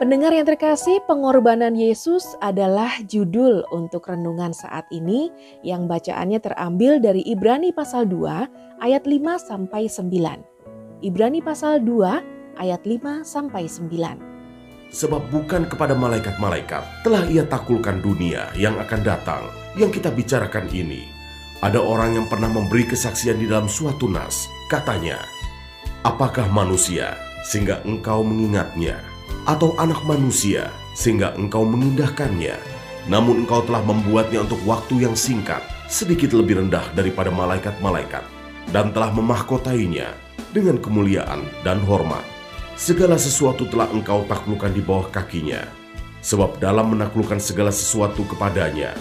Pendengar yang terkasih, pengorbanan Yesus adalah judul untuk renungan saat ini yang bacaannya terambil dari Ibrani pasal 2 ayat 5 sampai 9. Ibrani pasal 2 ayat 5 sampai 9. Sebab bukan kepada malaikat-malaikat telah ia takulkan dunia yang akan datang yang kita bicarakan ini. Ada orang yang pernah memberi kesaksian di dalam suatu nas. Katanya, apakah manusia sehingga engkau mengingatnya? Atau anak manusia sehingga engkau mengindahkannya. Namun engkau telah membuatnya untuk waktu yang singkat, sedikit lebih rendah daripada malaikat-malaikat, dan telah memahkotainya dengan kemuliaan dan hormat. Segala sesuatu telah engkau taklukkan di bawah kakinya. Sebab dalam menaklukkan segala sesuatu kepadanya,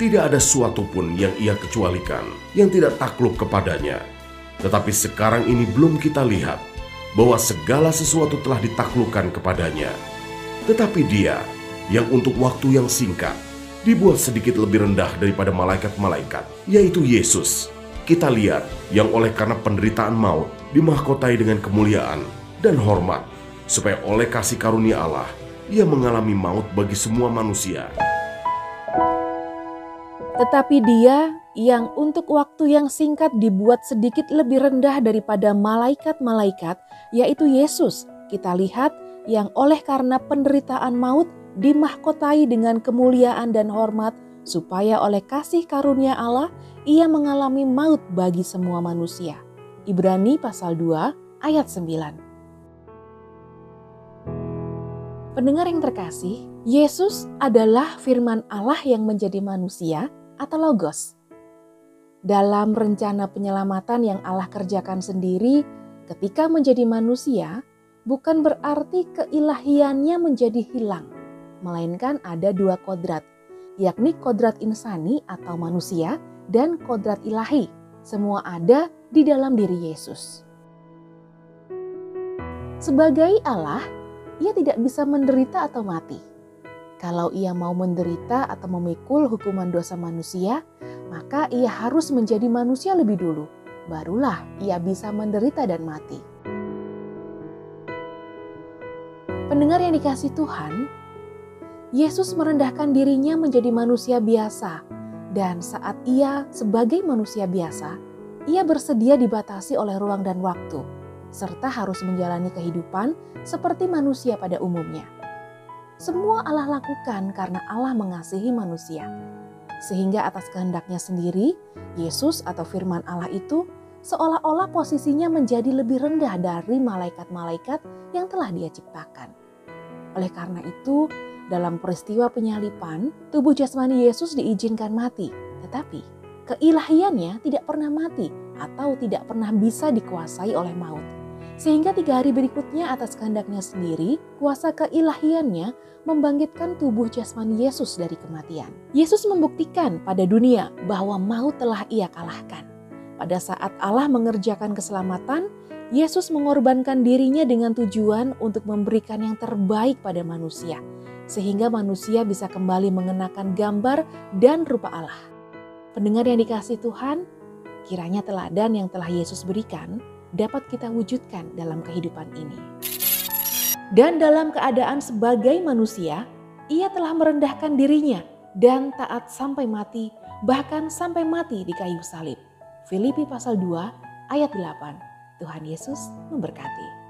tidak ada sesuatu pun yang ia kecualikan, yang tidak takluk kepadanya. Tetapi sekarang ini belum kita lihat bahwa segala sesuatu telah ditaklukkan kepadanya. Tetapi dia yang untuk waktu yang singkat dibuat sedikit lebih rendah daripada malaikat-malaikat, yaitu Yesus. Kita lihat yang oleh karena penderitaan maut dimahkotai dengan kemuliaan dan hormat, supaya oleh kasih karunia Allah ia mengalami maut bagi semua manusia. Tetapi dia yang untuk waktu yang singkat dibuat sedikit lebih rendah daripada malaikat-malaikat, yaitu Yesus. Kita lihat yang oleh karena penderitaan maut dimahkotai dengan kemuliaan dan hormat, supaya oleh kasih karunia Allah ia mengalami maut bagi semua manusia. Ibrani pasal 2 ayat 9. Pendengar yang terkasih, Yesus adalah firman Allah yang menjadi manusia atau logos dalam rencana penyelamatan yang Allah kerjakan sendiri ketika menjadi manusia, bukan berarti keilahiannya menjadi hilang, melainkan ada dua kodrat, yakni kodrat insani atau manusia dan kodrat ilahi. Semua ada di dalam diri Yesus. Sebagai Allah, ia tidak bisa menderita atau mati. Kalau ia mau menderita atau memikul hukuman dosa manusia, maka ia harus menjadi manusia lebih dulu. Barulah ia bisa menderita dan mati. Pendengar yang dikasih Tuhan, Yesus merendahkan dirinya menjadi manusia biasa, dan saat ia sebagai manusia biasa, ia bersedia dibatasi oleh ruang dan waktu, serta harus menjalani kehidupan seperti manusia pada umumnya. Semua Allah lakukan karena Allah mengasihi manusia sehingga atas kehendaknya sendiri, Yesus atau firman Allah itu seolah-olah posisinya menjadi lebih rendah dari malaikat-malaikat yang telah dia ciptakan. Oleh karena itu, dalam peristiwa penyalipan, tubuh jasmani Yesus diizinkan mati, tetapi keilahiannya tidak pernah mati atau tidak pernah bisa dikuasai oleh maut. Sehingga tiga hari berikutnya atas kehendaknya sendiri, kuasa keilahiannya membangkitkan tubuh jasmani Yesus dari kematian. Yesus membuktikan pada dunia bahwa maut telah ia kalahkan. Pada saat Allah mengerjakan keselamatan, Yesus mengorbankan dirinya dengan tujuan untuk memberikan yang terbaik pada manusia, sehingga manusia bisa kembali mengenakan gambar dan rupa Allah. Pendengar yang dikasih Tuhan, kiranya teladan yang telah Yesus berikan dapat kita wujudkan dalam kehidupan ini. Dan dalam keadaan sebagai manusia, ia telah merendahkan dirinya dan taat sampai mati, bahkan sampai mati di kayu salib. Filipi pasal 2 ayat 8. Tuhan Yesus memberkati.